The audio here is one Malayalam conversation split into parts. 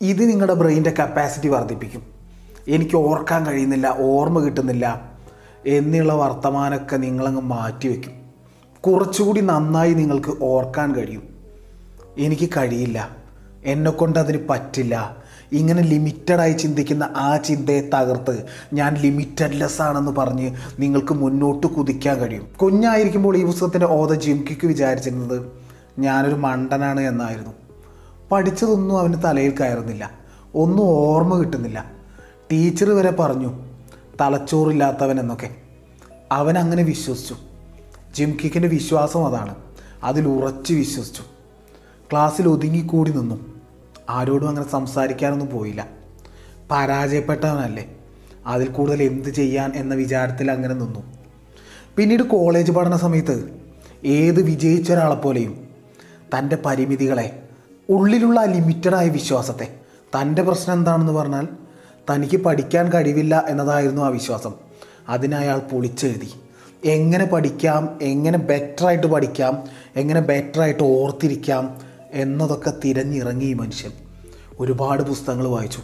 ഇത് നിങ്ങളുടെ ബ്രെയിന്റെ കപ്പാസിറ്റി വർദ്ധിപ്പിക്കും. എനിക്ക് ഓർക്കാൻ കഴിയുന്നില്ല ഓർമ്മ കിട്ടുന്നില്ല എന്നുള്ള വർത്തമാനമൊക്കെ നിങ്ങളങ്ങ് മാറ്റിവെക്കും കുറച്ചുകൂടി നന്നായി നിങ്ങൾക്ക് ഓർക്കാൻ കഴിയും. എനിക്ക് കഴിയില്ല. എന്നെക്കൊണ്ട് അതിന് പറ്റില്ല. ഇങ്ങനെ ലിമിറ്റഡായി ചിന്തിക്കുന്ന ആ ചിന്തയെ തകർത്ത് ഞാൻ ലിമിറ്റഡ്ലെസ് ആണെന്ന് പറഞ്ഞ് നിങ്ങൾക്ക് മുന്നോട്ട് കുതിക്കാൻ കഴിയും. കുഞ്ഞായിരിക്കുമ്പോൾ ഈ പുസ്തകത്തിന്റെ ഓത ജിംകിക്ക് വിചാരിച്ചിരുന്നത് ഞാനൊരു മണ്ടനാണ് എന്നായിരുന്നു. പഠിച്ചതൊന്നും അവന് തലയിൽ കയറുന്നില്ല. ഒന്നും ഓർമ്മ കിട്ടുന്നില്ല. ടീച്ചർ വരെ പറഞ്ഞു തലച്ചോറില്ലാത്തവൻ എന്നൊക്കെ അവൻ അങ്ങനെ വിശ്വസിച്ചു. ജിം ജിംകിക്കിന്റെ വിശ്വാസം അതാണ്. അതിൽ ഉറച്ചു വിശ്വസിച്ചു. ക്ലാസ്സിൽ ഒതുങ്ങിക്കൂടി നിന്നു. ആരോടും അങ്ങനെ സംസാരിക്കാനൊന്നും പോയില്ല. പരാജയപ്പെട്ടവനല്ലേ. അതിൽ കൂടുതൽ എന്ത് ചെയ്യാൻ എന്ന വിചാരത്തിൽ അങ്ങനെ നിന്നു. പിന്നീട് കോളേജ് പഠന സമയത്ത് ഏത് വിജയിച്ച ഒരാളെപ്പോലെയും തന്റെ പരിമിതികളെ ഉള്ളിലുള്ള ലിമിറ്റഡായ വിശ്വാസത്തെ. തന്റെ പ്രശ്നം എന്താണെന്ന് പറഞ്ഞാൽ തനിക്ക് പഠിക്കാൻ കഴിവില്ല എന്നതായിരുന്നു ആ വിശ്വാസം. അതിനയാൾ പൊളിച്ചെഴുതി. എങ്ങനെ പഠിക്കാം എങ്ങനെ ബെറ്ററായിട്ട് പഠിക്കാം എങ്ങനെ ബെറ്ററായിട്ട് ഓർത്തിരിക്കാം എന്നതൊക്കെ തിരഞ്ഞിറങ്ങി ഈ മനുഷ്യൻ. ഒരുപാട് പുസ്തകങ്ങൾ വായിച്ചു.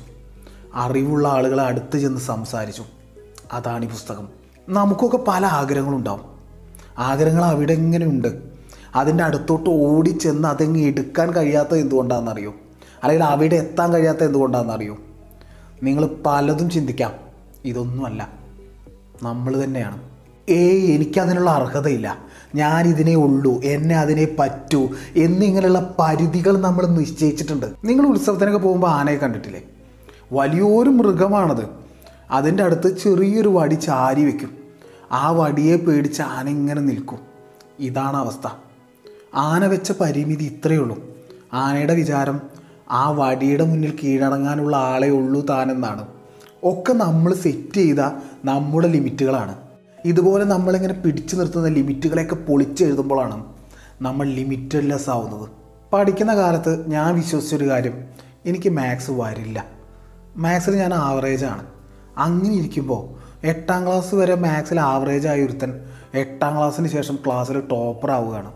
അറിവുള്ള ആളുകളെ അടുത്ത് ചെന്ന് സംസാരിച്ചു. അതാണ് ഈ പുസ്തകം. നമുക്കൊക്കെ പല ആഗ്രഹങ്ങളുണ്ടാവും. ആഗ്രഹങ്ങൾ അവിടെ എങ്ങനെയുണ്ട് അതിന്റെ അടുത്തോട്ട് ഓടിച്ചെന്ന് അതെങ്ങ് എടുക്കാൻ കഴിയാത്തത് എന്തുകൊണ്ടാണെന്നറിയോ? അല്ലെങ്കിൽ അവിടെ എത്താൻ കഴിയാത്ത എന്തുകൊണ്ടാണെന്നറിയോ? നിങ്ങൾ പലതും ചിന്തിക്കാം. ഇതൊന്നുമല്ല. നമ്മൾ തന്നെയാണ്. ഏയ് എനിക്കതിനുള്ള അർഹതയില്ല. ഞാൻ ഇതിനെ ഉള്ളൂ. എന്നെ അതിനെ പറ്റൂ എന്നിങ്ങനെയുള്ള പരിധികൾ നമ്മൾ നിശ്ചയിച്ചിട്ടുണ്ട്. നിങ്ങൾ ഉത്സവത്തിനൊക്കെ പോകുമ്പോൾ ആനയെ കണ്ടിട്ടില്ലേ? വലിയൊരു മൃഗമാണത്. അതിന്റെ അടുത്ത് ചെറിയൊരു വടി ചാരി വെക്കും. ആ വടിയെ പേടിച്ച് ആന ഇങ്ങനെ നിൽക്കും. ഇതാണ് അവസ്ഥ. ആന വെച്ച പരിമിതി ഇത്രയേ ഉള്ളൂ. ആനയുടെ വിചാരം ആ വടിയുടെ മുന്നിൽ കീഴടങ്ങാനുള്ള ആളെ ഉള്ളൂ താനെന്നാണ്. ഒക്കെ നമ്മൾ സെറ്റ് ചെയ്ത നമ്മുടെ ലിമിറ്റുകളാണ്. ഇതുപോലെ നമ്മളിങ്ങനെ പിടിച്ചു നിർത്തുന്ന ലിമിറ്റുകളെയൊക്കെ പൊളിച്ചെഴുതുമ്പോഴാണ് നമ്മൾ ലിമിറ്റഡ്ലെസ് ആവുന്നത്. പഠിക്കുന്ന കാലത്ത് ഞാൻ വിശ്വസിച്ചൊരു കാര്യം എനിക്ക് മാത്സ് വരില്ല. മാത്സിൽ ഞാൻ ആവറേജാണ് അങ്ങനെ ഇരിക്കുമ്പോൾ എട്ടാം ക്ലാസ് വരെ മാത്സിൽ ആവറേജ് ആയ ഒരുത്തൻ എട്ടാം ക്ലാസ്സിന് ശേഷം ക്ലാസ്സിൽ ടോപ്പർ ആവുകയാണ്.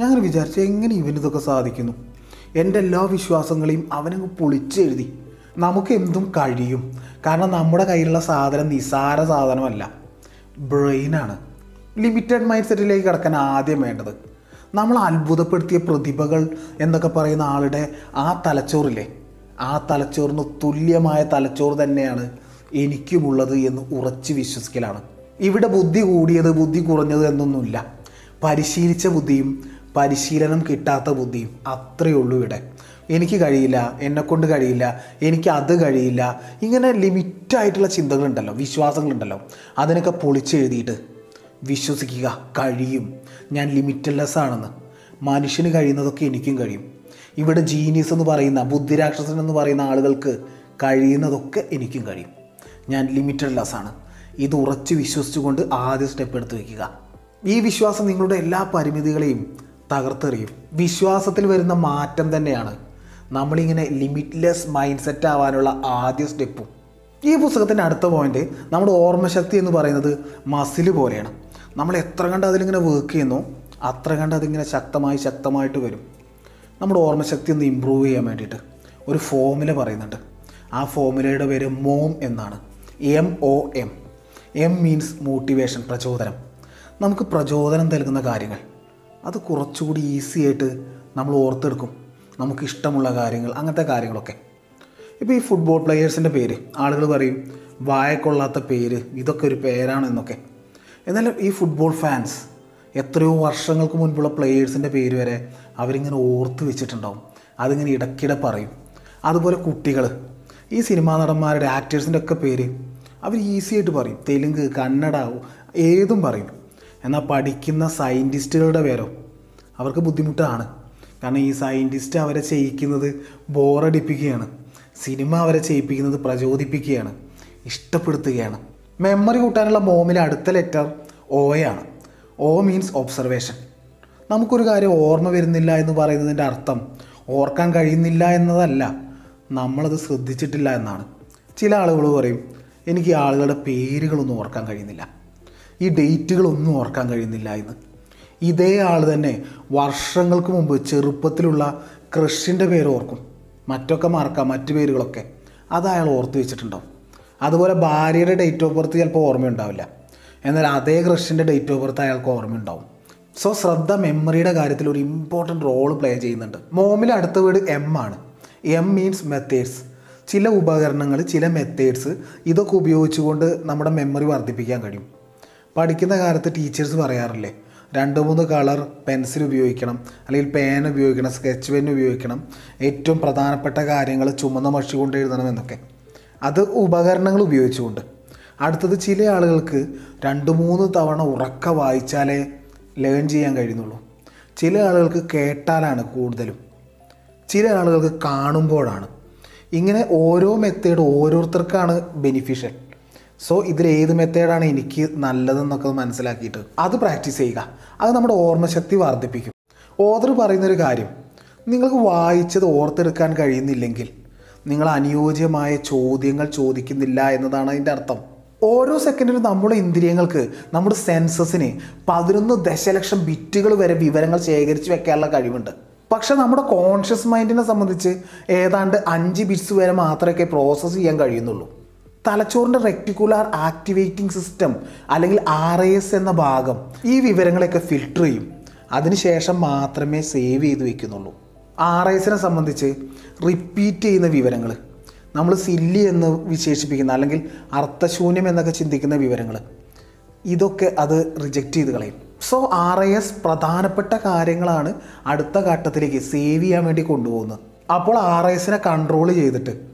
ഞാൻ വിചാരിച്ചു എങ്ങനെ ഇവനിതൊക്കെ സാധിക്കുന്നു? എന്റെ എല്ലാ വിശ്വാസങ്ങളെയും അവനങ്ങ് പൊളിച്ചെഴുതി. നമുക്ക് എന്തും കഴിയും. കാരണം നമ്മുടെ കയ്യിലുള്ള സാധനം നിസാര സാധനമല്ല. ബ്രെയിനാണ് ലിമിറ്റഡ് മൈൻഡ് സെറ്റിലേക്ക് കിടക്കാൻ ആദ്യം വേണ്ടത്. നമ്മൾ അത്ഭുതപ്പെടുത്തിയ പ്രതിഭകൾ എന്നൊക്കെ പറയുന്ന ആളുടെ ആ തലച്ചോറില്ലേ? ആ തലച്ചോറിന് തുല്യമായ തലച്ചോറ് തന്നെയാണ് എനിക്കുമുള്ളത് എന്ന് ഉറച്ച് വിശ്വസിക്കലാണ്. ഇവിടെ ബുദ്ധി കൂടിയത് ബുദ്ധി കുറഞ്ഞത് എന്നൊന്നുമില്ല. പരിശീലിച്ച ബുദ്ധിയും പരിശീലനം കിട്ടാത്ത ബുദ്ധിയും അത്രയേ ഉള്ളൂ ഇവിടെ. എനിക്ക് കഴിയില്ല എന്നെക്കൊണ്ട് കഴിയില്ല എനിക്ക് അത് കഴിയില്ല. ഇങ്ങനെ ലിമിറ്റായിട്ടുള്ള ചിന്തകളുണ്ടല്ലോ വിശ്വാസങ്ങളുണ്ടല്ലോ. അതിനൊക്കെ പൊളിച്ചെഴുതിയിട്ട് വിശ്വസിക്കുക കഴിയും. ഞാൻ ലിമിറ്റ്ലെസ് ആണെന്ന്. മനുഷ്യന് കഴിയുന്നതൊക്കെ എനിക്കും കഴിയും. ഇവിടെ ജീനിയസ് എന്ന് പറയുന്ന ബുദ്ധിരാക്ഷസൻ എന്ന് പറയുന്ന ആളുകൾക്ക് കഴിയുന്നതൊക്കെ എനിക്കും കഴിയും. ഞാൻ ലിമിറ്റഡ്ലെസ് ആണ്. ഇത് ഉറച്ച് വിശ്വസിച്ചുകൊണ്ട് ആദ്യ സ്റ്റെപ്പ് എടുത്ത് വയ്ക്കുക ഈ വിശ്വാസം നിങ്ങളുടെ എല്ലാ പരിമിതികളെയും തകർത്തെറിയും. വിശ്വാസത്തിൽ വരുന്ന മാറ്റം തന്നെയാണ്. നമ്മളിങ്ങനെ ലിമിറ്റ്ലെസ് മൈൻഡ് സെറ്റ് ആവാനുള്ള ആദ്യ സ്റ്റെപ്പും. ഈ പുസ്തകത്തിന്റെ അടുത്ത പോയിന്റ് നമ്മുടെ ഓർമ്മശക്തി എന്ന് പറയുന്നത് മസിൽ പോലെയാണ്. നമ്മൾ എത്ര കണ്ട് അതിലിങ്ങനെ വർക്ക് ചെയ്യുന്നു അത്ര കണ്ട് അതിങ്ങനെ ശക്തമായി ശക്തമായിട്ട് വരും. നമ്മുടെ ഓർമ്മശക്തി ഒന്ന് ഇമ്പ്രൂവ് ചെയ്യാൻ വേണ്ടിയിട്ട് ഒരു ഫോമുല പറയുന്നുണ്ട്. ആ ഫോമുലയുടെ പേര് മോം എന്നാണ്. M O M M means motivation പ്രചോദനം. നമുക്ക് പ്രചോദനം നൽകുന്ന കാര്യങ്ങൾ. അത് കുറച്ചുകൂടി ഈസി ആയിട്ട് നമ്മൾ ഓർത്തെടുക്കും. നമുക്ക് ഇഷ്ടമുള്ള കാര്യങ്ങൾ അങ്ങനത്തെ കാര്യങ്ങളൊക്കെ. ഇപ്പോൾ ഈ ഫുട്ബോൾ പ്ലെയേഴ്സിന്റെ പേര് ആളുകൾ പറയും വായക്കൊള്ളാത്ത പേര് ഇതൊക്കെ ഒരു പേരാണ് എന്നൊക്കെ. എന്നാൽ ഈ ഫുട്ബോൾ ഫാൻസ് എത്രയോ വർഷങ്ങൾക്ക് മുൻപുള്ള പ്ലെയേഴ്സിന്റെ പേര് വരെ അവരിങ്ങനെ ഓർത്ത് വെച്ചിട്ടുണ്ടാവും. അതിങ്ങനെ ഇടയ്ക്കിടെ പറയും. അതുപോലെ കുട്ടികൾ ഈ സിനിമാ നടന്മാരുടെ ആക്ടേഴ്സിന്റെ ഒക്കെ പേര് അവർ ഈസി ആയിട്ട് പറയും. തെലുങ്ക് കന്നഡ ഏതും പറയും. എന്നാൽ പഠിക്കുന്ന സയന്റിസ്റ്റുകളുടെ പേരോ? അവർക്ക് ബുദ്ധിമുട്ടാണ്. കാരണം ഈ സയന്റിസ്റ്റ് അവരെ ചെയ്യിക്കുന്നത് ബോറടിപ്പിക്കുകയാണ് സിനിമ അവരെ ചെയ്യിപ്പിക്കുന്നത് പ്രചോദിപ്പിക്കുകയാണ്. ഇഷ്ടപ്പെടുത്തുകയാണ്. മെമ്മറി കൂട്ടാനുള്ള മോമിലെ അടുത്ത ലെറ്റർ ആണ്. ഓ മീൻസ് ഒബ്സർവേഷൻ നമുക്കൊരു കാര്യം ഓർമ്മ വരുന്നില്ല എന്ന് പറയുന്നതിന്റെ അർത്ഥം ഓർക്കാൻ കഴിയുന്നില്ല എന്നതല്ല. നമ്മളത് ശ്രദ്ധിച്ചിട്ടില്ല എന്നാണ്. ചില ആളുകൾ പറയും എനിക്ക് ആളുകളുടെ പേരുകളൊന്നും ഓർക്കാൻ കഴിയുന്നില്ല. ഈ ഡേറ്റുകളൊന്നും ഓർക്കാൻ കഴിയുന്നില്ല എന്ന് ഇതേ ആൾ തന്നെ വർഷങ്ങൾക്ക് മുമ്പ് ചെറുപ്പത്തിലുള്ള ക്രഷിന്റെ പേര് ഓർക്കും. മറ്റൊക്കെ മറക്കാം മറ്റു പേരുകളൊക്കെ. അത് അയാൾ ഓർത്ത് വെച്ചിട്ടുണ്ടാവും. അതുപോലെ ഭാര്യയുടെ ഡേറ്റ് ഓഫ് ബർത്ത് ചിലപ്പോൾ ഓർമ്മയുണ്ടാവില്ല. എന്നാൽ അതേ ക്രഷിന്റെ ഡേറ്റ് ഓഫ് ബർത്ത് അയാൾക്ക് ഓർമ്മയുണ്ടാവും. സോ ശ്രദ്ധ മെമ്മറിയുടെ കാര്യത്തിൽ ഒരു ഇമ്പോർട്ടന്റ് റോൾ പ്ലേ ചെയ്യുന്നുണ്ട്. മോമിൽ അടുത്ത വീട് എം ആണ്. എം മീൻസ് മെത്തേഡ്സ് ചില ഉപകരണങ്ങൾ ചില മെത്തേഡ്സ് ഇതൊക്കെ ഉപയോഗിച്ചുകൊണ്ട് നമ്മുടെ മെമ്മറി വർദ്ധിപ്പിക്കാൻ കഴിയും. പഠിക്കുന്ന കാലത്ത് ടീച്ചേഴ്സ് പറയാറില്ലേ രണ്ട് മൂന്ന് കളർ പെൻസിൽ ഉപയോഗിക്കണം അല്ലെങ്കിൽ പേൻ ഉപയോഗിക്കണം സ്കെച്ച് പെൻ ഉപയോഗിക്കണം ഏറ്റവും പ്രധാനപ്പെട്ട കാര്യങ്ങൾ ചുമന്ന മഷി കൊണ്ട് എഴുതണം എന്നൊക്കെ. അത് ഉപകരണങ്ങൾ ഉപയോഗിച്ചുകൊണ്ട്. അടുത്തത് ചില ആളുകൾക്ക് രണ്ട് മൂന്ന് തവണ ഉറക്ക വായിച്ചാലേ ലേൺ ചെയ്യാൻ കഴിയുന്നുള്ളൂ. ചില ആളുകൾക്ക് കേട്ടാലാണ് കൂടുതലും. ചില ആളുകൾക്ക് കാണുമ്പോഴാണ്. ഇങ്ങനെ ഓരോ മെത്തേഡ് ഓരോരുത്തർക്കാണ് ബെനിഫിഷ്യൽ സോ ഇതിൽ ഏത് മെത്തേഡാണ് എനിക്ക് നല്ലതെന്നൊക്കെ മനസ്സിലാക്കിയിട്ട് അത് പ്രാക്ടീസ് ചെയ്യുക. അത് നമ്മുടെ ഓർമ്മശക്തി വർദ്ധിപ്പിക്കും. ഓതർ പറയുന്നൊരു കാര്യം നിങ്ങൾക്ക് വായിച്ചത് ഓർത്തെടുക്കാൻ കഴിയുന്നില്ലെങ്കിൽ നിങ്ങൾ അനുയോജ്യമായ ചോദ്യങ്ങൾ ചോദിക്കുന്നില്ല എന്നതാണ് അതിന്റെ അർത്ഥം. ഓരോ സെക്കൻഡിലും നമ്മുടെ ഇന്ദ്രിയങ്ങൾക്ക് നമ്മുടെ സെൻസസിന് പതിനൊന്ന് ദശലക്ഷം ബിറ്റുകൾ വരെ വിവരങ്ങൾ ശേഖരിച്ച് വെക്കാനുള്ള കഴിവുണ്ട്. പക്ഷെ നമ്മുടെ കോൺഷ്യസ് മൈൻഡിനെ സംബന്ധിച്ച് ഏതാണ്ട് അഞ്ച് ബിറ്റ്സ് വരെ മാത്രമേ പ്രോസസ്സ് ചെയ്യാൻ കഴിയുന്നുള്ളൂ. തലച്ചോറിന്റെ റെക്ടിക്കുലാർ ആക്ടിവേറ്റിംഗ് സിസ്റ്റം അല്ലെങ്കിൽ ആർ എസ് എന്ന ഭാഗം ഈ വിവരങ്ങളെയൊക്കെ ഫിൽട്ടർ ചെയ്യും. അതിനുശേഷം മാത്രമേ സേവ് ചെയ്ത് വെക്കുന്നുള്ളൂ. ആർ എസിനെ സംബന്ധിച്ച് റിപ്പീറ്റ് ചെയ്യുന്ന വിവരങ്ങൾ നമ്മൾ സില്ലി എന്ന് വിശേഷിപ്പിക്കുന്ന അല്ലെങ്കിൽ അർത്ഥശൂന്യം എന്നൊക്കെ ചിന്തിക്കുന്ന വിവരങ്ങൾ ഇതൊക്കെ അത് റിജക്റ്റ് ചെയ്ത് കളയും. സോ ആർ ഐ എസ് പ്രധാനപ്പെട്ട കാര്യങ്ങളാണ് അടുത്ത ഘട്ടത്തിലേക്ക് സേവ് ചെയ്യാൻ വേണ്ടി കൊണ്ടുപോകുന്നത്. അപ്പോൾ ആർ എസിനെ കൺട്രോൾ ചെയ്തിട്ട്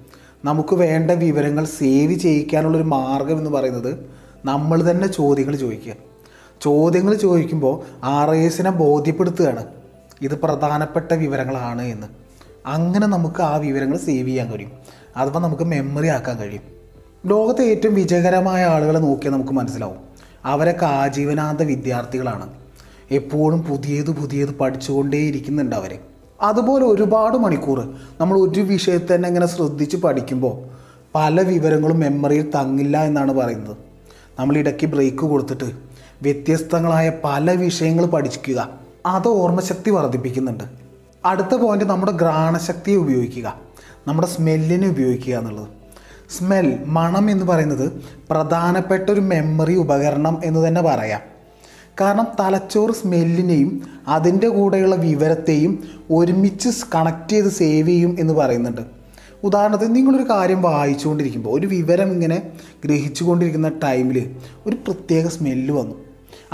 നമുക്ക് വേണ്ട വിവരങ്ങൾ സേവ് ചെയ്യിക്കാനുള്ളൊരു മാർഗം എന്ന് പറയുന്നത് നമ്മൾ തന്നെ ചോദ്യങ്ങൾ ചോദിക്കുക. ചോദ്യങ്ങൾ ചോദിക്കുമ്പോൾ ആർ എസിനെ ബോധ്യപ്പെടുത്തുകയാണ്. ഇത് പ്രധാനപ്പെട്ട വിവരങ്ങളാണ് എന്ന്. അങ്ങനെ നമുക്ക് ആ വിവരങ്ങൾ സേവ് ചെയ്യാൻ കഴിയും. അഥവാ നമുക്ക് മെമ്മറി ആക്കാൻ കഴിയും. ലോകത്തെ ഏറ്റവും വിജയകരമായ ആളുകളെ നോക്കിയാൽ നമുക്ക് മനസ്സിലാവും. അവരൊക്കെ ആജീവനാന്ത വിദ്യാർത്ഥികളാണ്. എപ്പോഴും പുതിയത് പുതിയത് പഠിച്ചുകൊണ്ടേയിരിക്കുന്നുണ്ട് അവർ അതുപോലെ ഒരുപാട് മണിക്കൂർ നമ്മൾ ഒരു വിഷയത്തെ തന്നെ ഇങ്ങനെ ശ്രദ്ധിച്ച് പഠിക്കുമ്പോൾ പല വിവരങ്ങളും മെമ്മറിയിൽ തങ്ങില്ല എന്നാണ് പറയുന്നത്. നമ്മൾ ഇടയ്ക്ക് ബ്രേക്ക് കൊടുത്തിട്ട് വ്യത്യസ്തങ്ങളായ പല വിഷയങ്ങൾ പഠിക്കുക അത് ഓർമ്മശക്തി വർദ്ധിപ്പിക്കുന്നുണ്ട്. അടുത്ത പോയിന്റ് നമ്മുടെ ഘ്രാണശക്തിയെ ഉപയോഗിക്കുക. നമ്മുടെ സ്മെല്ലിനെ ഉപയോഗിക്കുക എന്നുള്ളത്. സ്മെൽ മണം എന്ന് പറയുന്നത് പ്രധാനപ്പെട്ട ഒരു മെമ്മറി ഉപകരണം എന്ന് തന്നെ പറയാം. കാരണം തലച്ചോറ് സ്മെല്ലിനെയും അതിന്റെ കൂടെയുള്ള വിവരത്തെയും ഒരുമിച്ച് കണക്ട് ചെയ്ത് സേവ് ചെയ്യും എന്ന് പറയുന്നുണ്ട്. ഉദാഹരണത്തിന് നിങ്ങളൊരു കാര്യം വായിച്ചുകൊണ്ടിരിക്കുമ്പോൾ ഒരു വിവരം ഇങ്ങനെ ഗ്രഹിച്ചുകൊണ്ടിരിക്കുന്ന ടൈമിൽ ഒരു പ്രത്യേക സ്മെല്ല് വന്നു.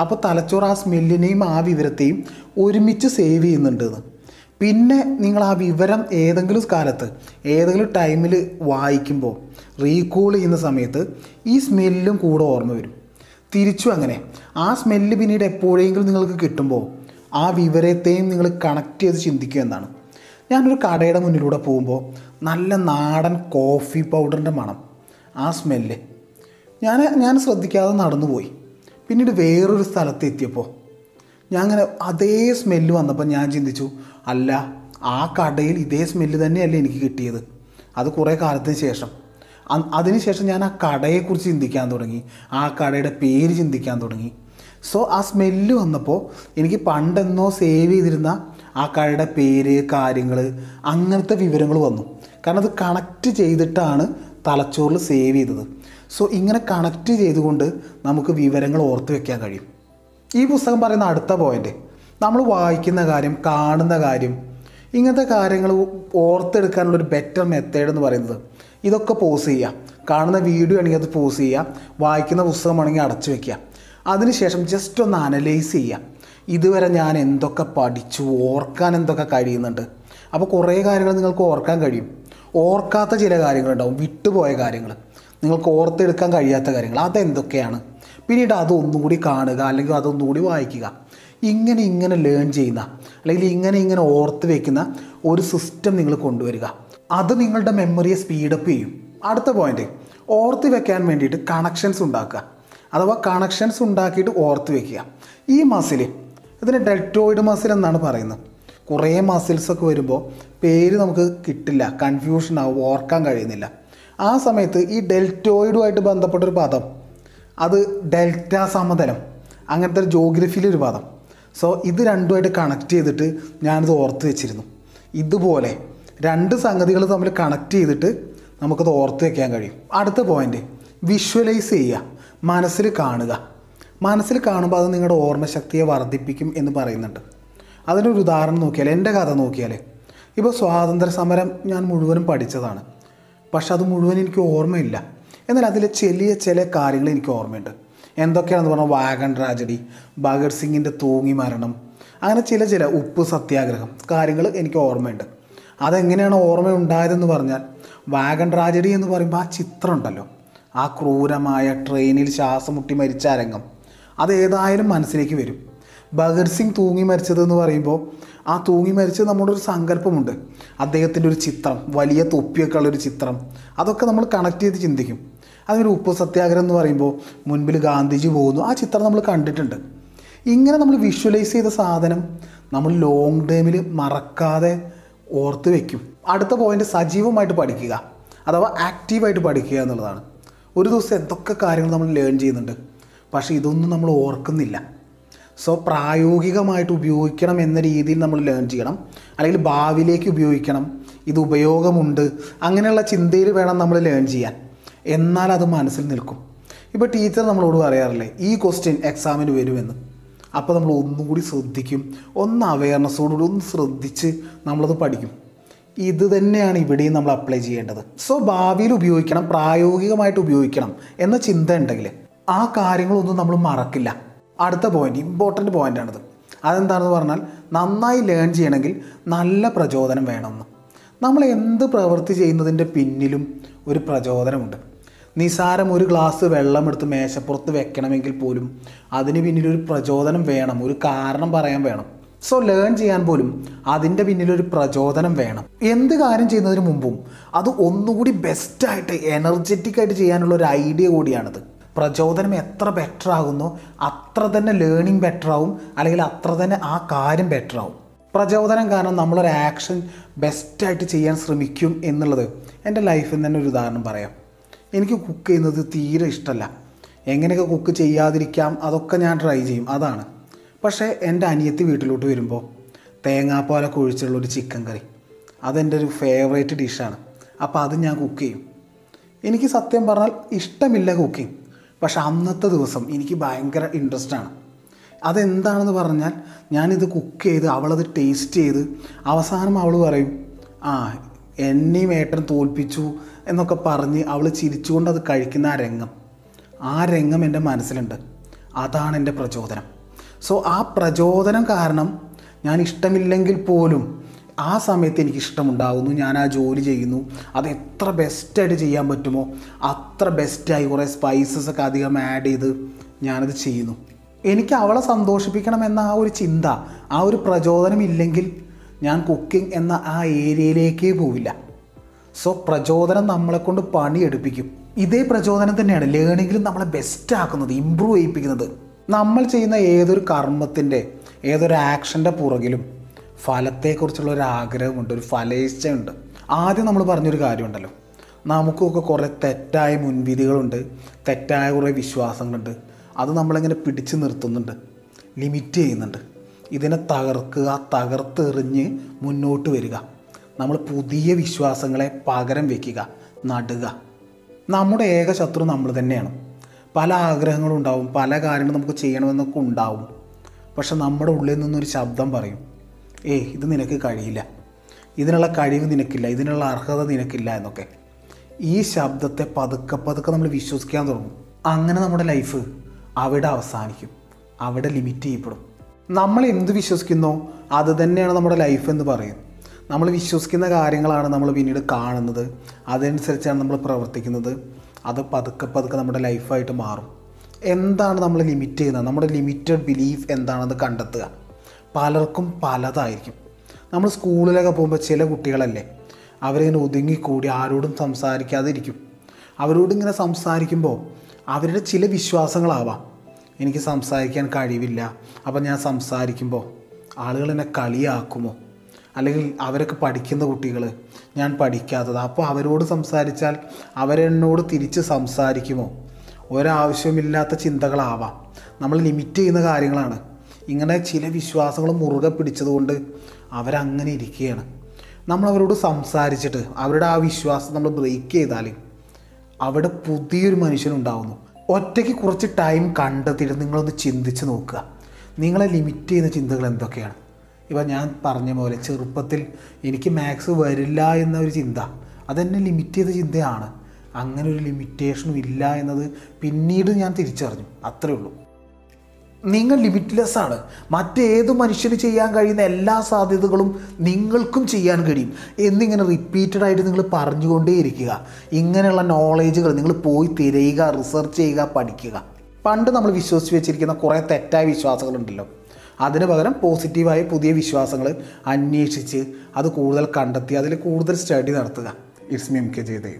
അപ്പോൾ തലച്ചോറ് ആ സ്മെല്ലിനെയും ആ വിവരത്തെയും ഒരുമിച്ച് സേവ് ചെയ്യുന്നുണ്ട് പിന്നെ നിങ്ങൾ ആ വിവരം ഏതെങ്കിലും കാലത്ത് ഏതെങ്കിലും ടൈമിൽ വായിക്കുമ്പോൾ റീകോൾ ചെയ്യുന്ന സമയത്ത് ഈ സ്മെല്ലും കൂടെ ഓർമ്മ വരും. തിരിച്ചും അങ്ങനെ. ആ സ്മെല്ല് പിന്നീട് എപ്പോഴെങ്കിലും നിങ്ങൾക്ക് കിട്ടുമ്പോൾ ആ വിവരത്തെയും നിങ്ങൾ കണക്ട് ചെയ്ത് ചിന്തിക്കുക എന്നാണ്. ഞാനൊരു കടയുടെ മുന്നിലൂടെ പോകുമ്പോൾ നല്ല നാടൻ കോഫി പൗഡറിന്റെ മണം. ആ സ്മെല്ല് ഞാൻ ഞാൻ ശ്രദ്ധിക്കാതെ നടന്നു പോയി പിന്നീട് വേറൊരു സ്ഥലത്ത് എത്തിയപ്പോൾ ഞാൻ അങ്ങനെ അതേ സ്മെല്ല് വന്നപ്പോൾ ഞാൻ ചിന്തിച്ചു അല്ല ആ കടയിൽ ഇതേ സ്മെല്ല് തന്നെയല്ലേ എനിക്ക് കിട്ടിയത്. അത് കുറേ കാലത്തിന് ശേഷം. അതിനുശേഷം ഞാൻ ആ കടയെക്കുറിച്ച് ചിന്തിക്കാൻ തുടങ്ങി. ആ കടയുടെ പേര് ചിന്തിക്കാൻ തുടങ്ങി. സോ ആ സ്മെല്ല് വന്നപ്പോൾ എനിക്ക് പണ്ടെന്നോ സേവ് ചെയ്തിരുന്ന ആ കടയുടെ പേര് കാര്യങ്ങൾ അങ്ങനത്തെ വിവരങ്ങൾ വന്നു. കാരണം അത് കണക്റ്റ് ചെയ്തിട്ടാണ് തലച്ചോറിൽ സേവ് ചെയ്തത്. സോ ഇങ്ങനെ കണക്റ്റ് ചെയ്തുകൊണ്ട് നമുക്ക് വിവരങ്ങൾ ഓർത്ത് വെക്കാൻ കഴിയും. ഈ പുസ്തകം പറയുന്ന അടുത്ത പോയിന്റ് നമ്മൾ വായിക്കുന്ന കാര്യം കാണുന്ന കാര്യം ഇങ്ങനത്തെ കാര്യങ്ങൾ ഓർത്തെടുക്കാനുള്ള ഒരു ബെറ്റർ മെത്തേഡ് എന്ന് പറയുന്നത് ഇതൊക്കെ പോസ് ചെയ്യുക കാണുന്ന വീഡിയോ ആണെങ്കിൽ അത് പോസ് ചെയ്യുക വായിക്കുന്ന പുസ്തകമാണെങ്കിൽ അടച്ചു വയ്ക്കുക അതിനുശേഷം ജസ്റ്റ് ഒന്ന് അനലൈസ് ചെയ്യുക ഇതുവരെ ഞാൻ എന്തൊക്കെ പഠിച്ചു ഓർക്കാൻ എന്തൊക്കെ കഴിയുന്നുണ്ട്. അപ്പോൾ കുറേ കാര്യങ്ങൾ നിങ്ങൾക്ക് ഓർക്കാൻ കഴിയും. ഓർക്കാത്ത ചില കാര്യങ്ങളുണ്ടാവും വിട്ടുപോയ കാര്യങ്ങൾ. നിങ്ങൾക്ക് ഓർത്തെടുക്കാൻ കഴിയാത്ത കാര്യങ്ങൾ. അതെന്തൊക്കെയാണ്? പിന്നീട് അതൊന്നും കൂടി കാണുക അല്ലെങ്കിൽ അതൊന്നും കൂടി വായിക്കുക. ഇങ്ങനെ ഇങ്ങനെ ലേൺ ചെയ്യുന്ന അല്ലെങ്കിൽ ഇങ്ങനെ ഇങ്ങനെ ഓർത്ത് വയ്ക്കുന്ന ഒരു സിസ്റ്റം നിങ്ങൾ കൊണ്ടുവരിക. അത് നിങ്ങളുടെ മെമ്മറിയെ സ്പീഡപ്പ് ചെയ്യും. അടുത്ത പോയിന്റ് ഓർത്ത് വെക്കാൻ വേണ്ടിയിട്ട് കണക്ഷൻസ് ഉണ്ടാക്കുക. അഥവാ കണക്ഷൻസ് ഉണ്ടാക്കിയിട്ട് ഓർത്ത് വെക്കുക. ഈ മസിൽ ഇതിന് ഡെൽറ്റോയിഡ് മസിൽ എന്നാണ് പറയുന്നത്. കുറേ മസിൽസൊക്കെ വരുമ്പോൾ പേര് നമുക്ക് കിട്ടില്ല കൺഫ്യൂഷൻ ആവും ഓർക്കാൻ കഴിയുന്നില്ല. ആ സമയത്ത് ഈ ഡെൽറ്റോയിഡുമായിട്ട് ബന്ധപ്പെട്ടൊരു പദം അത് ഡെൽറ്റ സമതലം അങ്ങനത്തെ ഒരു ജോഗ്രഫിയിലൊരു പദം. സോ ഇത് രണ്ടുമായിട്ട് കണക്ട് ചെയ്തിട്ട് ഞാനിത് ഓർത്ത് വെച്ചിരുന്നു. ഇതുപോലെ രണ്ട് സംഗതികൾ തമ്മിൽ കണക്ട് ചെയ്തിട്ട് നമുക്കത് ഓർത്ത് വയ്ക്കാൻ കഴിയും. അടുത്ത പോയിന്റ് വിഷ്വലൈസ് ചെയ്യുക. മനസ്സിൽ കാണുക. മനസ്സിൽ കാണുമ്പോൾ അത് നിങ്ങളുടെ ഓർമ്മശക്തിയെ വർദ്ധിപ്പിക്കും എന്ന് പറയുന്നുണ്ട്. അതിനൊരു ഉദാഹരണം നോക്കിയാൽ എന്റെ കഥ നോക്കിയാൽ. ഇപ്പോൾ സ്വാതന്ത്ര്യ സമരം ഞാൻ മുഴുവനും പഠിച്ചതാണ്. പക്ഷെ അത് മുഴുവൻ എനിക്ക് ഓർമ്മയില്ല. എന്നാൽ അതിലെ ചെറിയ ചില കാര്യങ്ങൾ എനിക്ക് ഓർമ്മയുണ്ട്. എന്തൊക്കെയാണെന്ന് പറഞ്ഞാൽ വാഗൺ ട്രാജഡി ഭഗത് സിംഗിന്റെ തൂങ്ങി മരണം അങ്ങനെ ചില ചില ഉപ്പ് സത്യാഗ്രഹം കാര്യങ്ങൾ എനിക്ക് ഓർമ്മയുണ്ട്. അതെങ്ങനെയാണ് ഓർമ്മ ഉണ്ടായതെന്ന് പറഞ്ഞാൽ വാഗൺ ട്രാജഡി എന്ന് പറയുമ്പോൾ ആ ചിത്രം ഉണ്ടല്ലോ. ആ ക്രൂരമായ ട്രെയിനിൽ ശ്വാസം മുട്ടി മരിച്ച അരങ്ങം. അത് ഏതായാലും മനസ്സിലേക്ക് വരും. ഭഗത് സിംഗ് തൂങ്ങി മരിച്ചതെന്ന് പറയുമ്പോൾ ആ തൂങ്ങി മരിച്ചത് നമ്മുടെ ഒരു സങ്കല്പമുണ്ട്. അദ്ദേഹത്തിന്റെ ഒരു ചിത്രം വലിയ തൊപ്പിയൊക്കെ ഉള്ളൊരു ചിത്രം. അതൊക്കെ നമ്മൾ കണക്ട് ചെയ്ത് ചിന്തിക്കും. അതൊരു ഉപ്പ് സത്യാഗ്രഹം എന്ന് പറയുമ്പോൾ മുൻപിൽ ഗാന്ധിജി പോകുന്നു. ആ ചിത്രം നമ്മൾ കണ്ടിട്ടുണ്ട്. ഇങ്ങനെ നമ്മൾ വിഷ്വലൈസ് ചെയ്ത സാധനം നമ്മൾ ലോങ് ടേമിൽ മറക്കാതെ ഓർത്ത് വയ്ക്കും അടുത്ത പോയിന്റ് സജീവമായിട്ട് പഠിക്കുക അഥവാ ആക്റ്റീവായിട്ട് പഠിക്കുക എന്നുള്ളതാണ്. ഒരു ദിവസം എന്തൊക്കെ കാര്യങ്ങൾ നമ്മൾ ലേൺ ചെയ്യുന്നുണ്ട്. പക്ഷേ ഇതൊന്നും നമ്മൾ ഓർക്കുന്നില്ല. സോ പ്രായോഗികമായിട്ട് ഉപയോഗിക്കണം എന്ന രീതിയിൽ നമ്മൾ ലേൺ ചെയ്യണം. അല്ലെങ്കിൽ ഭാവിയിലേക്ക് ഉപയോഗിക്കണം. ഇത് ഉപയോഗമുണ്ട്. അങ്ങനെയുള്ള ചിന്തയിൽ വേണം നമ്മൾ ലേൺ ചെയ്യാൻ. എന്നാൽ അത് മനസ്സിൽ നിൽക്കും. ഇപ്പോൾ ടീച്ചർ നമ്മളോട് പറയാറില്ലേ ഈ ക്വസ്റ്റ്യൻ എക്സാമിന് വരുമെന്ന്. അപ്പോൾ നമ്മൾ ഒന്നും കൂടി ശ്രദ്ധിക്കും. ഒന്ന് അവയർനെസ്സോടുകൂടി ഒന്ന് ശ്രദ്ധിച്ച് നമ്മളത് പഠിക്കും. ഇത് തന്നെയാണ് ഇവിടെയും നമ്മൾ അപ്ലൈ ചെയ്യേണ്ടത്. സോ ഭാവിയിൽ ഉപയോഗിക്കണം പ്രായോഗികമായിട്ട് ഉപയോഗിക്കണം എന്ന ചിന്ത ഉണ്ടെങ്കിൽ ആ കാര്യങ്ങളൊന്നും നമ്മൾ മറക്കില്ല. അടുത്ത പോയിന്റ് ഇമ്പോർട്ടന്റ് പോയിന്റാണിത് അതെന്താണെന്ന് പറഞ്ഞാൽ നന്നായി ലേൺ ചെയ്യണമെങ്കിൽ നല്ല പ്രചോദനം വേണമെന്ന് നമ്മൾ എന്ത് പ്രവൃത്തി ചെയ്യുന്നതിന്റെ പിന്നിലും ഒരു പ്രചോദനമുണ്ട്. നിസാരം ഒരു ഗ്ലാസ് വെള്ളം എടുത്ത് മേശപ്പുറത്ത് വെക്കണമെങ്കിൽ പോലും അതിന് പിന്നിലൊരു പ്രചോദനം വേണം ഒരു കാരണം പറയാൻ വേണം. സോ ലേൺ ചെയ്യാൻ പോലും അതിന്റെ പിന്നിലൊരു പ്രചോദനം വേണം. എന്ത് കാര്യം ചെയ്യുന്നതിന് മുമ്പും അത് ഒന്നുകൂടി ബെസ്റ്റായിട്ട് എനർജറ്റിക് ആയിട്ട് ചെയ്യാനുള്ള ഒരു ഐഡിയ കൂടിയാണിത്. പ്രചോദനം എത്ര ബെറ്റർ ആകുന്നോ അത്ര തന്നെ ലേണിംഗ് ബെറ്റർ ആവും അല്ലെങ്കിൽ അത്ര തന്നെ ആ കാര്യം ബെറ്റർ ആവും. പ്രചോദനം കാരണം നമ്മളൊരു ആക്ഷൻ ബെസ്റ്റായിട്ട് ചെയ്യാൻ ശ്രമിക്കും എന്നുള്ളത് എന്റെ ലൈഫിൽ തന്നെ ഒരു ഉദാഹരണം പറയാം. എനിക്ക് കുക്ക് ചെയ്യുന്നത് തീരെ ഇഷ്ടമല്ല എങ്ങനെയൊക്കെ കുക്ക് ചെയ്യാതിരിക്കാം അതൊക്കെ ഞാൻ ട്രൈ ചെയ്യും. അതാണ്. പക്ഷേ എന്റെ അനിയത്തി വീട്ടിലോട്ട് വരുമ്പോൾ തേങ്ങാപ്പാലൊക്കെ ഒഴിച്ചുള്ള ഒരു ചിക്കൻ കറി. അതെന്റെ ഒരു ഫേവറേറ്റ് ഡിഷാണ് അപ്പോൾ അത് ഞാൻ കുക്ക് ചെയ്യും. എനിക്ക് സത്യം പറഞ്ഞാൽ ഇഷ്ടമില്ല കുക്കിംഗ് പക്ഷെ അന്നത്തെ ദിവസം എനിക്ക് ഭയങ്കര ഇൻട്രസ്റ്റ് ആണ്. അതെന്താണെന്ന് പറഞ്ഞാൽ ഞാനിത് കുക്ക് ചെയ്ത് അവളത് ടേസ്റ്റ് ചെയ്ത് അവസാനം അവൾ പറയും ആ എന്നെയും ഏട്ടൻ തോൽപ്പിച്ചു എന്നൊക്കെ പറഞ്ഞ് അവൾ ചിരിച്ചുകൊണ്ട് അത് കഴിക്കുന്ന ആ രംഗം. ആ രംഗം എന്റെ മനസ്സിലുണ്ട്. അതാണ് എന്റെ പ്രചോദനം. സോ ആ പ്രചോദനം കാരണം ഞാൻ ഇഷ്ടമില്ലെങ്കിൽ പോലും ആ സമയത്ത് എനിക്ക് ഇഷ്ടമുണ്ടാകുന്നു ഞാൻ ആ ജോലി ചെയ്യുന്നു. അത് എത്ര ബെസ്റ്റായിട്ട് ചെയ്യാൻ പറ്റുമോ? അത്ര ബെസ്റ്റായി കുറേ സ്പൈസസ് ഒക്കെ അധികം ആഡ് ചെയ്ത് ഞാനത് ചെയ്യുന്നു. എനിക്ക് അവളെ സന്തോഷിപ്പിക്കണം എന്ന ആ ഒരു ചിന്ത ആ ഒരു പ്രചോദനം ഇല്ലെങ്കിൽ ഞാൻ കുക്കിംഗ് എന്ന ആ ഏരിയയിലേക്കേ പോവില്ല. സോ പ്രചോദനം നമ്മളെ കൊണ്ട് പണിയെടുപ്പിക്കും. ഇതേ പ്രചോദനം തന്നെയാണ് ലേണിങ്ങിലും നമ്മളെ ബെസ്റ്റ് ആക്കുന്നത് ഇമ്പ്രൂവ് ചെയ്യിപ്പിക്കുന്നത്. നമ്മൾ ചെയ്യുന്ന ഏതൊരു കർമ്മത്തിന്റെ ഏതൊരു ആക്ഷന്റെ പുറകിലും ഫലത്തെക്കുറിച്ചുള്ള ഒരു ആഗ്രഹമുണ്ട് ഒരു ഫലേച്ഛയുണ്ട്. ആദ്യം നമ്മൾ പറഞ്ഞൊരു കാര്യമുണ്ടല്ലോ. നമുക്കൊക്കെ കുറേ തെറ്റായ മുൻവിധികളുണ്ട് തെറ്റായ കുറേ വിശ്വാസങ്ങളുണ്ട്. അത് നമ്മളിങ്ങനെ പിടിച്ചു നിർത്തുന്നുണ്ട് ലിമിറ്റ് ചെയ്യുന്നുണ്ട്. ഇതിനെ തകർക്കുക തകർത്തെറിഞ്ഞ് മുന്നോട്ട് വരിക. നമ്മൾ പുതിയ വിശ്വാസങ്ങളെ പകരം വയ്ക്കുക നടുക. നമ്മുടെ ഏക ശത്രു നമ്മൾ തന്നെയാണ്. പല ആഗ്രഹങ്ങളും ഉണ്ടാവും പല കാര്യങ്ങളും നമുക്ക് ചെയ്യണമെന്നൊക്കെ ഉണ്ടാവും. പക്ഷെ നമ്മുടെ ഉള്ളിൽ നിന്നൊരു ശബ്ദം പറയും ഏ ഇത് നിനക്ക് കഴിയില്ല. ഇതിനുള്ള കഴിവ് നിനക്കില്ല. ഇതിനുള്ള അർഹത നിനക്കില്ല എന്നൊക്കെ. ഈ ശബ്ദത്തെ പതുക്കെ പതുക്കെ നമ്മൾ വിശ്വസിക്കാൻ തുടങ്ങും. അങ്ങനെ നമ്മുടെ ലൈഫ് അവിടെ അവസാനിക്കും. അവിടെ ലിമിറ്റ് ചെയ്യപ്പെടും. നമ്മൾ എന്ത് വിശ്വസിക്കുന്നു? അത് തന്നെയാണ് നമ്മുടെ ലൈഫ് എന്ന് പറയും. നമ്മൾ വിശ്വസിക്കുന്ന കാര്യങ്ങളാണ് നമ്മൾ പിന്നീട് കാണുന്നത്. അതനുസരിച്ചാണ് നമ്മൾ പ്രവർത്തിക്കുന്നത്. അത് പതുക്കെ പതുക്കെ നമ്മുടെ ലൈഫായിട്ട് മാറും. എന്താണ് നമ്മൾ ലിമിറ്റ് ചെയ്യുന്നത്? നമ്മുടെ ലിമിറ്റഡ് ബിലീഫ് എന്താണെന്ന് കണ്ടെത്തുക. പലർക്കും പലതായിരിക്കും. നമ്മൾ സ്കൂളിലൊക്കെ പോകുമ്പോൾ ചില കുട്ടികളല്ലേ അവരിങ്ങനെ ഒതുങ്ങിക്കൂടി ആരോടും സംസാരിക്കാതിരിക്കും. അവരോടിങ്ങനെ സംസാരിക്കുമ്പോൾ അവരുടെ ചില വിശ്വാസങ്ങളാവാം. എനിക്ക് സംസാരിക്കാൻ കഴിവില്ല. അപ്പം ഞാൻ സംസാരിക്കുമ്പോൾ ആളുകൾ എന്നെ കളിയാക്കുമോ? അല്ലെങ്കിൽ അവരൊക്കെ പഠിക്കുന്ന കുട്ടികൾ ഞാൻ പഠിക്കാത്തത്. അപ്പോൾ അവരോട് സംസാരിച്ചാൽ അവരെന്നോട് തിരിച്ച് സംസാരിക്കുമോ? ഒരാവശ്യമില്ലാത്ത ചിന്തകളാവാം. നമ്മൾ ലിമിറ്റ് ചെയ്യുന്ന കാര്യങ്ങളാണ്. ഇങ്ങനെ ചില വിശ്വാസങ്ങൾ മുറുകെ പിടിച്ചതുകൊണ്ട് അവരങ്ങനെ ഇരിക്കുകയാണ്. നമ്മൾ അവരോട് സംസാരിച്ചിട്ട് അവരുടെ ആ വിശ്വാസം നമ്മൾ ബ്രേക്ക് ചെയ്താൽ അവിടെ പുതിയൊരു മനുഷ്യനുണ്ടാവുന്നു ഒറ്റയ്ക്ക് കുറച്ച് ടൈം കണ്ടെത്തിയിട്ട് നിങ്ങളൊന്ന് ചിന്തിച്ച് നോക്കുക. നിങ്ങളെ ലിമിറ്റ് ചെയ്യുന്ന ചിന്തകൾ എന്തൊക്കെയാണ്? ഇപ്പം ഞാൻ പറഞ്ഞ പോലെ ചെറുപ്പത്തിൽ എനിക്ക് മാത്സ് വരില്ല എന്ന ഒരു ചിന്ത അതെന്നെ ലിമിറ്റ് ചെയ്ത ചിന്തയാണ്. അങ്ങനെ ഒരു ലിമിറ്റേഷനും ഇല്ല എന്നത് പിന്നീട് ഞാൻ തിരിച്ചറിഞ്ഞു. അത്രേ ഉള്ളൂ. നിങ്ങൾ ലിമിറ്റ്ലെസ് ആണ്. മറ്റേത് മനുഷ്യന് ചെയ്യാൻ കഴിയുന്ന എല്ലാ സാധ്യതകളും നിങ്ങൾക്കും ചെയ്യാൻ കഴിയും. എന്നിങ്ങനെ റിപ്പീറ്റഡ് ആയിട്ട് നിങ്ങൾ പറഞ്ഞുകൊണ്ടേയിരിക്കുക. ഇങ്ങനെയുള്ള നോളേജുകൾ നിങ്ങൾ പോയി തിരയുക റിസർച്ച് ചെയ്യുക പഠിക്കുക. പണ്ട് നമ്മൾ വിശ്വസിച്ച് വെച്ചിരിക്കുന്ന കുറേ തെറ്റായ വിശ്വാസങ്ങളുണ്ടല്ലോ. അതിന് പകരം പോസിറ്റീവായ പുതിയ വിശ്വാസങ്ങൾ അന്വേഷിച്ച് അത് കൂടുതൽ കണ്ടെത്തി അതിൽ കൂടുതൽ സ്റ്റഡി നടത്തുക. ഇറ്റ്സ് മി കെ ചെയ്തേ